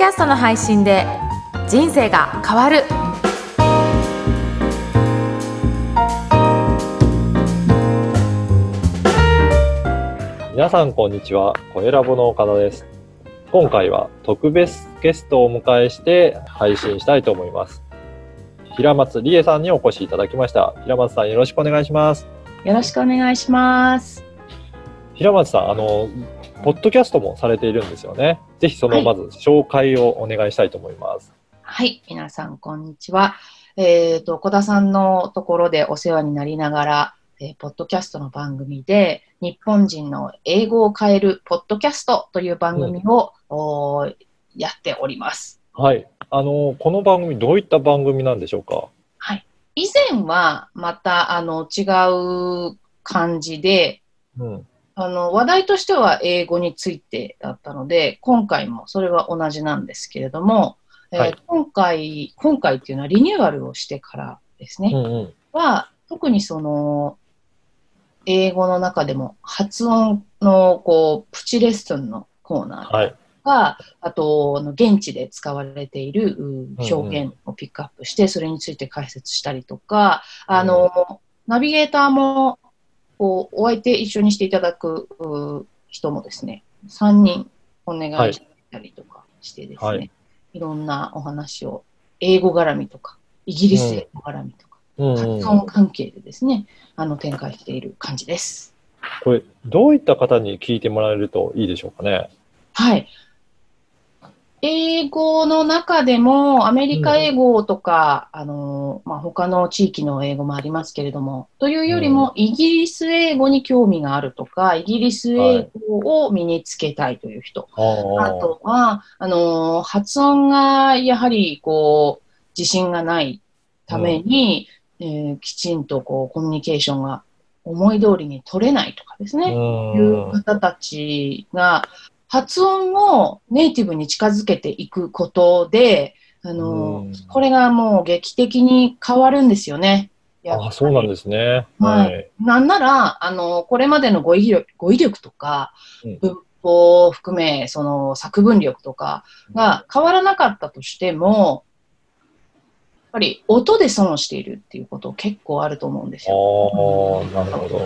キャストの配信で人生が変わる。皆さんこんにちは。声ラボの岡田です。今回は特別ゲストをお迎えして配信したいと思います。平松理恵さんにお越しいただきました。平松さんよろしくお願いします。よろしくお願いします。平松さんあのポッドキャストもされているんですよねぜひそのまず紹介をお願いしたいと思います、はい、皆さん、こんにちは。えっ、と、小田さんのところでお世話になりながら、えーポッドキャストの番組で、日本人の英語を変えるポッドキャストという番組を、おーやっております。はい。あのこの番組どういった番組なんでしょうか？以前はまたあの違う感じで、うんあの話題としては英語についてだったので、今回もそれは同じなんですけれども、えーはい。今回、今回っていうのはリニューアルをしてからですね、うんうん。は、特にその、英語の中でも発音のこうプチレッスンのコーナーとはい。か、あと、あの現地で使われているう表現をピックアップして、それについて解説したりとか、あの、ナビゲーターも、こう、お相手一緒にしていただくう人もですね、3人お願いしたりとかしてですね、はい。い、ろんなお話を、英語絡みとか、イギリス英語絡みとか、うん。発うん、音関係でですね、あの、展開している感じです。これどういった方に聞いてもらえるといいでしょうかね？はい。英語の中でも、アメリカ英語とか、あの、まあ、他の地域の英語もありますけれども、というよりも、イギリス英語に興味があるとか、イギリス英語を身につけたいという人。あー。あとは、あの、発音がやはり、こう、自信がないために、えーきちんと、こう、コミュニケーションが思い通りに取れないとかですね。うん。いう方たちが、発音をネイティブに近づけていくことで、あのうん、これがもう劇的に変わるんですよね。あそうなんですね。はいなんなら、あの、これまでの語彙力語彙力とかうん、文法を含め、その作文力とかが変わらなかったとしても、やっぱり音で損をしているっていうこと結構あると思うんですよ。ああ、なるほど。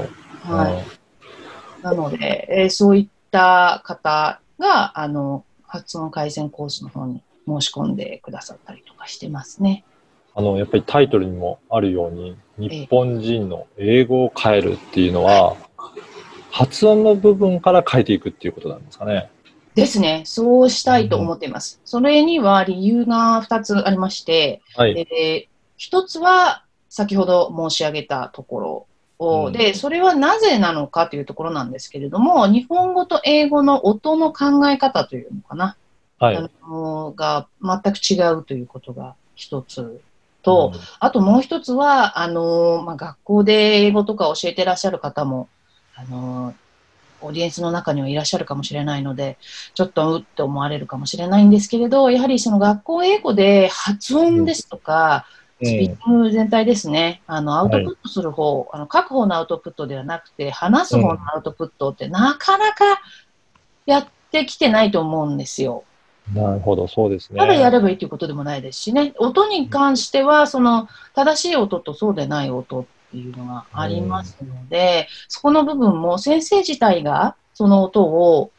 はい。なので、えーそういった方が、あの、発音改善コースの方に申し込んでくださったりとかしてますね。あの、やっぱりタイトルにもあるように、日本人の英語を変えるっていうのは、発音の部分から変えていくっていうことなんですかね。ですね。そうしたいと思っています。それには理由が2つありまして、はい。えー一つは先ほど申し上げたところで、それはなぜなのかというところなんですけれども、日本語と英語の音の考え方というのかな、はい。あのが全く違うということが一つと、あともう一つは、あのまあ、学校で英語とか教えてらっしゃる方も、あのオーディエンスの中にはいらっしゃるかもしれないので、ちょっとうって思われるかもしれないんですけれど、やはりその学校英語で発音ですとか、うんスピーキング全体ですね、あのアウトプットする方、あの書く方のアウトプットではなくて、話す方のアウトプットってなかなかやってきてないと思うんですよ。なるほど、そうですね。ただやればいいということでもないですしね、音に関しては、その正しい音とそうでない音っていうのがありますので、そこの部分も先生自体がその音を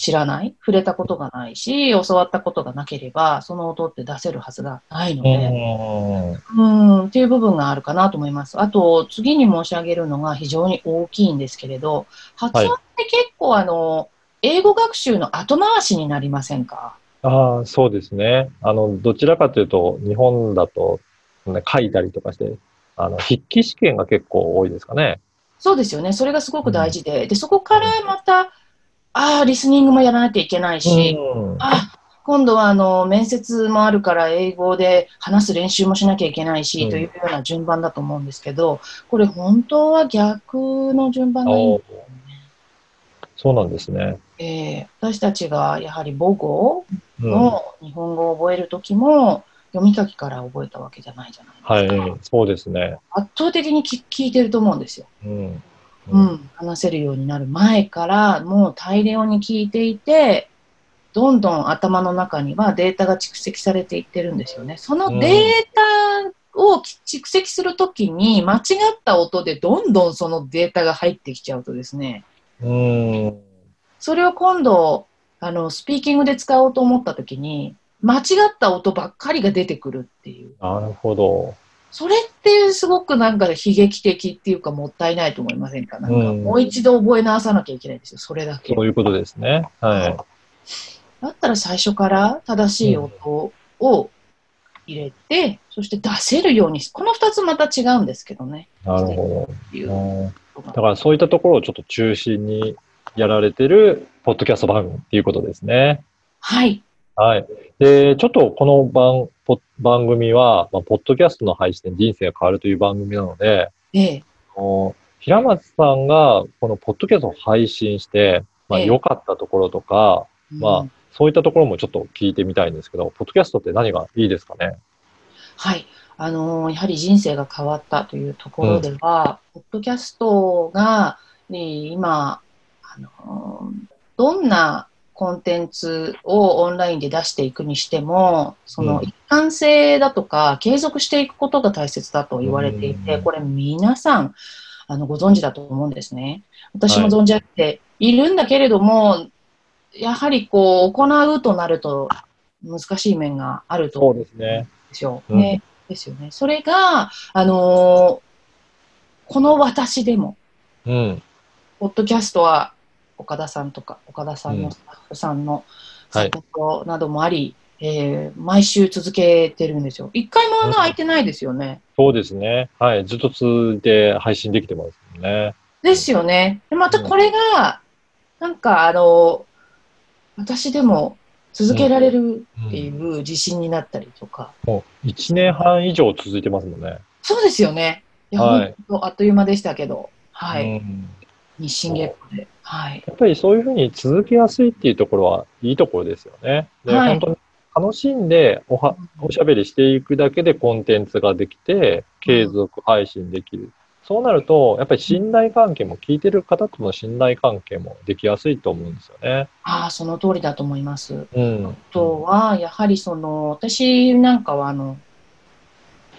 知らない、触れたことがないし、教わったことがなければ、その音って出せるはずがないので、うん。うん、っていう部分があるかなと思います。あと、次に申し上げるのが非常に大きいんですけれど、発音って結構あの、英語学習の後回しになりませんか？ああ、そうですね。あの、どちらかというと、日本だと、ね書いたりとかして、あの、筆記試験が結構多いですかね。そうですよね。それがすごく大事で、で、そこからまた、ああ、リスニングもやらなきゃいけないし、うんあ今度はあの面接もあるから英語で話す練習もしなきゃいけないし、うんというような順番だと思うんですけど、これ本当は逆の順番がいいんですよね？そうなんですね。えー私たちがやはり母語うんの日本語を覚えるときも、読み書きから覚えたわけじゃないじゃないですか。はい、そうですね。圧倒的に聞聞いてると思うんですよ。うん。うん、話せるようになる前からもう大量に聞いていて、どんどん頭の中にはデータが蓄積されていってるんですよね。そのデータを蓄積するときに、間違った音でどんどんそのデータが入ってきちゃうとですね、うん。それを今度、あの、スピーキングで使おうと思ったときに、間違った音ばっかりが出てくるっていう。なるほど。それってすごくなんか悲劇的っていうかもったいないと思いませんか？なんかうんもう一度覚え直さなきゃいけないんですよ、それだけそ。ういうことですね。はい。だったら最初から正しい音を入れて、そして出せるようにし、この二つまた違うんですけどね。なるほど。だからそういったところをちょっと中心にやられてるポッドキャスト番組っていうことですね。はい。はい。で、ちょっとこの番ポ番組は、まあ、ポッドキャストの配信で人生が変わるという番組なので、ええ。あの平松さんがこのポッドキャストを配信して、まあ、ええ良かったところとか、まあうんそういったところもちょっと聞いてみたいんですけど、ポッドキャストって何がいいですかね？はい。あのーやはり人生が変わったというところでは、ポッドキャストが、えー今、あのーどんなコンテンツをオンラインで出していくにしても、そのうん一貫性だとか、継続していくことが大切だと言われていて、うんこれ皆さん、あの、ご存知だと思うんですね。私も存じ上げているんだけれども、やはりこう、行うとなると難しい面があるとそうですね。ですよ。うんね。ですよね。それが、あのーこの私でも、うん。ポッドキャストは岡田さんとか、岡田さんうんのスタッフさんのはいサポートなどもあり、えー毎週続けてるんですよ。一回も穴開いてないですよね。そうですね。はい。ずっと続いて配信できてますもんね。ですよね。でまたこれが、なんかあの私でも続けられるっていう自信になったりとか。もう1年半以上続いてますもんね。そうですよね。いや、はいあっという間でしたけど。はい。うん日進月歩で。はい。やっぱりそういうふうに続けやすいっていうところはいいところですよね。で、はい本当に楽しんでおはおしゃべりしていくだけでコンテンツができて、継続配信できる。そうなると、やっぱり信頼関係も、聞いてる方との信頼関係もできやすいと思うんですよね。ああ、その通りだと思います。うん。あとは、やはりその、私なんかは、あの、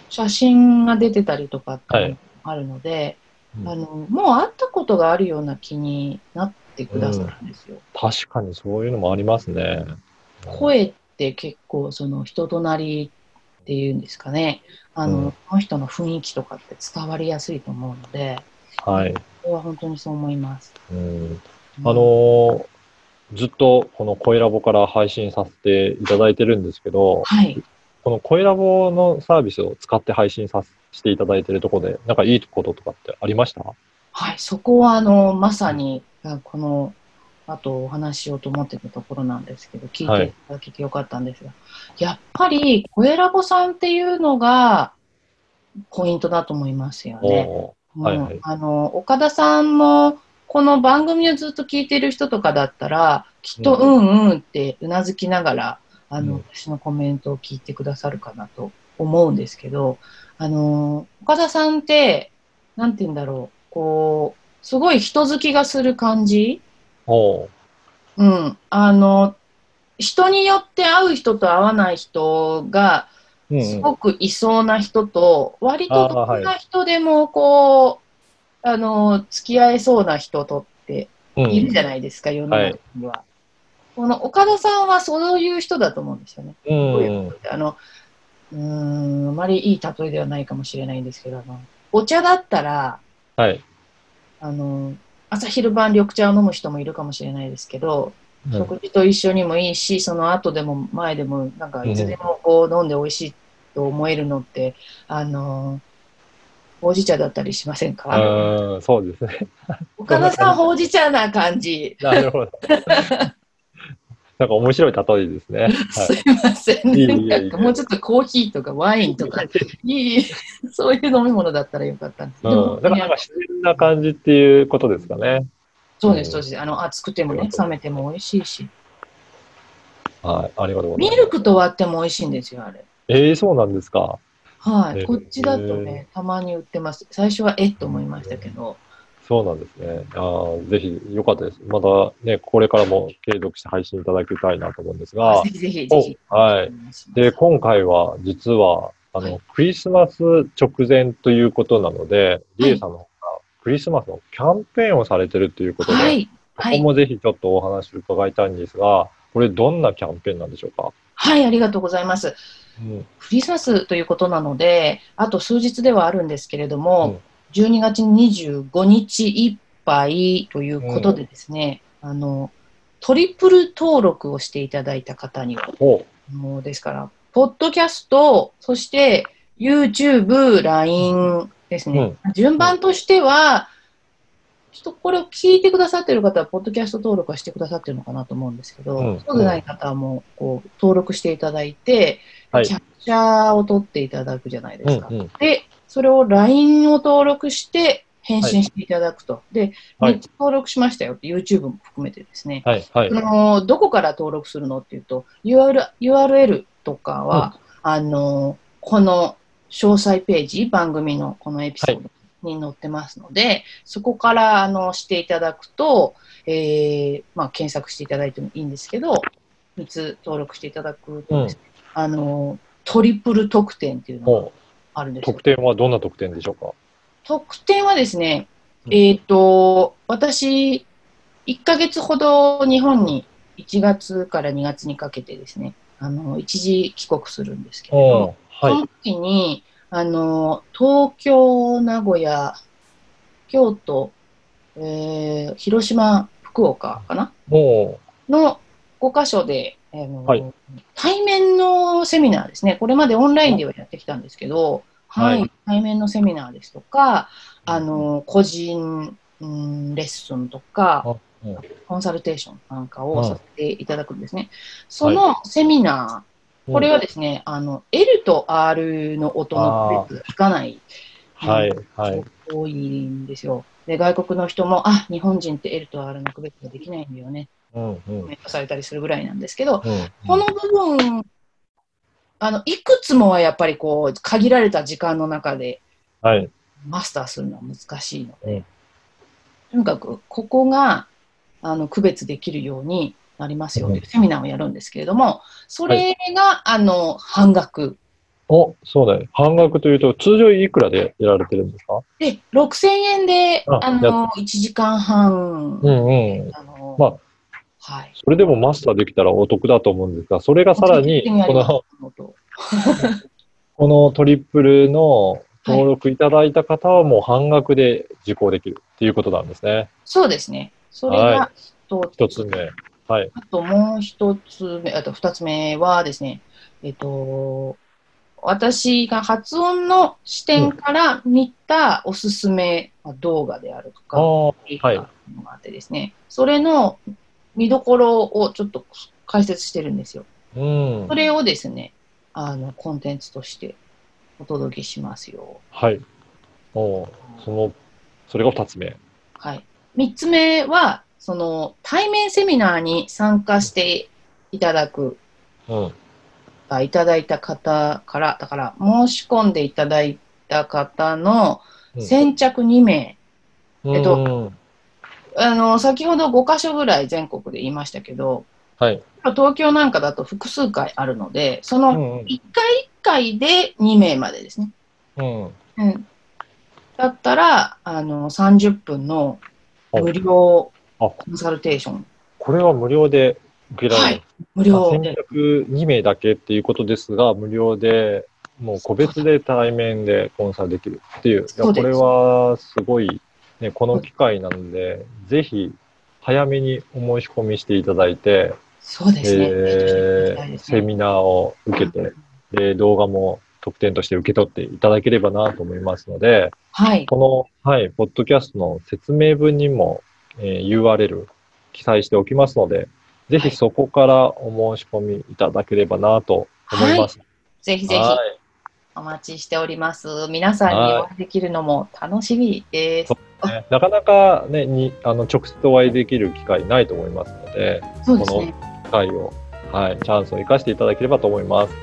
写真が出てたりとかってあるので、うんあの、もう会ったことがあるような気になってくださるんですよ。確かにそういうのもありますね。声って結構、その、人となりっていうんですかね。あの、うんこの人の雰囲気とかって伝わりやすいと思うので、はい。これは本当にそう思います。うんあのーずっとこの声ラボから配信させていただいてるんですけど、はい。この声ラボのサービスを使って配信させていただいてるところで、なんかいいこととかってありました？はい、そこはあのまさにあこの後お話ししようと思ってたところなんですけど、聞いていただけてよかったんですが、やっぱり声ラボさんっていうのがポイントだと思いますよね。おうんはいはい。あの岡田さんもこの番組をずっと聞いてる人とかだったら、きっとううんうんってうなずきながら、あの、うん。私のコメントを聞いてくださるかなと思うんですけど、あの、岡田さんって、なんて言うんだろう、こう、すごい人好きがする感じ。おう。うん。あの、人によって会う人と会わない人が、うんうん。すごくいそうな人と、割とあーはいどんな人でもこう、あの、付き合えそうな人とってうん。いるじゃないですか、世の中には。この岡田さんはそういう人だと思うんですよね。うんあの、うーん、あまりいい例えではないかもしれないんですけど、あの、お茶だったら、はい。あの、朝昼晩緑茶を飲む人もいるかもしれないですけど、うん食事と一緒にもいいし、その後でも前でも、なんかいつでもこう飲んで美味しいと思えるのって、あの、ほうじ茶だったりしませんか？うん、そうですね。岡田さん、ほうじ茶な感じ。なるほど。なんか面白い例えですね。すいません。なんかもうちょっとコーヒーとかワインとか、いい、そういう飲み物だったらよかったんですけど、うん。だからなんか自然な感じっていうことですかね。そうです、そうです。あの、熱くてもね、冷めても美味しいし。はい。ありがとうございます。ミルクと割っても美味しいんですよ、あれ。ええそうなんですか。はい。こっちだとね、たまに売ってます。最初はえっと思いましたけど、そうなんですね。あーぜひ、よかったです。またね、これからも継続して配信いただきたいなと思うんですがぜ、ひぜひぜひ。おはい。で、今回は実は、あの、はいクリスマス直前ということなので、リエさんの方がクリスマスのキャンペーンをされてるということで、はい。ここはい。もぜひちょっとお話を伺いたいんですが、これどんなキャンペーンなんでしょうか？はい、ありがとうございます。うん。クリスマスということなので、あと数日ではあるんですけれども、うん12月25日いっぱいということでですね、あの、トリプル登録をしていただいた方には、おあのですから、ポッドキャスト、そして YouTube、LINE ですね。順番としては、ちょっとこれを聞いてくださってる方は、ポッドキャスト登録はしてくださってるのかなと思うんですけど、うん。そうでない方はもうこう登録していただいて、はい。キャプチャーを取っていただくじゃないですか。うんうん。で、それを LINE を登録して返信していただくと。で、はい3つ登録しましたよって、YouTube も含めてですね。はい、はいあ。のどこから登録するのっていうと URL, URL とかは、あのこの詳細ページ番組のこのエピソードに載ってますので、そこからあのしていただくと、えーまあ、検索していただいてもいいんですけど3つ登録していただくとですね、あのトリプル特典っていうのがもう、あるんですよ。特典はどんな特典でしょうか？特典はですね、うん。えっ、と、私、1ヶ月ほど日本に1月から2月にかけてですね、あの、一時帰国するんですけれども、はい。その時に、あの、東京、名古屋、京都、えー広島、福岡かな？もの5カ所で、あのはい対面のセミナーですね、これまでオンラインではやってきたんですけど、はい。はい。対面のセミナーですとか、あの個人、うん、レッスンとか、コンサルテーションなんかうんをさせていただくんですね。そのセミナう、ー、これはですね、あの L と R の音の区別がつかないはい、はい。多いんですよ。で、外国の人も、あ、日本人って L と R の区別ができないんだよね。うん、うん。コメントされたりするぐらいなんですけど、うんこの部分、あの、いくつもはやっぱりこう、限られた時間の中ではい。マスターするのは難しいので、うんとにかく、ここが、あの、区別できるようになりますよというセミナーをやるんですけれども、それが、あの、半額。お、そうだよ。半額というと、通常いくらでやられてるんですか？で、6000円で、ああの、1時間半、うんうん。あの、まあはい。それでもマスターできたらお得だと思うんですが、それがさらに、この、このトリプルの登録いただいた方はもう半額で受講できるっていうことなんですね。そうですね。それはが一一つ目。はい。あともう一つ目、あと二つ目はですね、えっと、私が発音の視点から見たおすすめ動画であるとか、ああ、映画があってですね、それの見どころをちょっと解説してるんですよ。うんそ。れをですね、あの、コンテンツとしてお届けしますよ。はい。おーその、それが二つ目。はい。三つ目は、その、対面セミナーに参加していただくうん。あいただいた方から、だから申し込んでいただいた方のうん先着2名、えっとうんあの、先ほど5箇所ぐらい全国で言いましたけど、はい。東京なんかだと複数回あるので、そうのんうん1回1回で2名までですね。うん。うん。だったら、あの、30分の無料あコンサルテーション。これは無料で受けられる。無料先で。着2名だけっていうことですが、無料で、もう個別で対面でコンサルできるっていう。いやこれはすごい、ね、この機会なので、ぜひ早めにお申し込みしていただいて、そうですね。えーねセミナーを受けて、で、動画も特典として受け取っていただければなと思いますので、はい。この、はい、ポッドキャストの説明文にも、えー URL 記載しておきますので、ぜひそこからお申し込みいただければなと思います。ぜひぜひ。はいお待ちしております。皆さんにお会いできるのも楽しみです。ねなかなかね、にあの直接お会いできる機会ないと思いますので、そうですね。機会を、はい、チャンスを生かしていただければと思います。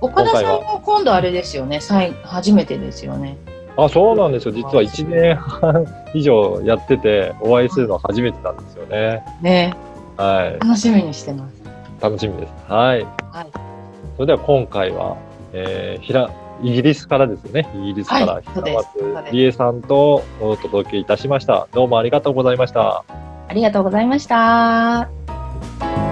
岡田さん今回も今度あれですよね。最初めてですよね。あ、そうなんですよ。実は1年半以上やってて、お会いするのは初めてなんですよね。ね、はい。楽しみにしてます。楽しみです。はい。はい。それでは今回は、えー、ひら、イギリスからですね。イギリスからはい平そうですそうです松理恵さんとお届けいたしました。どうもありがとうございました。ありがとうございました。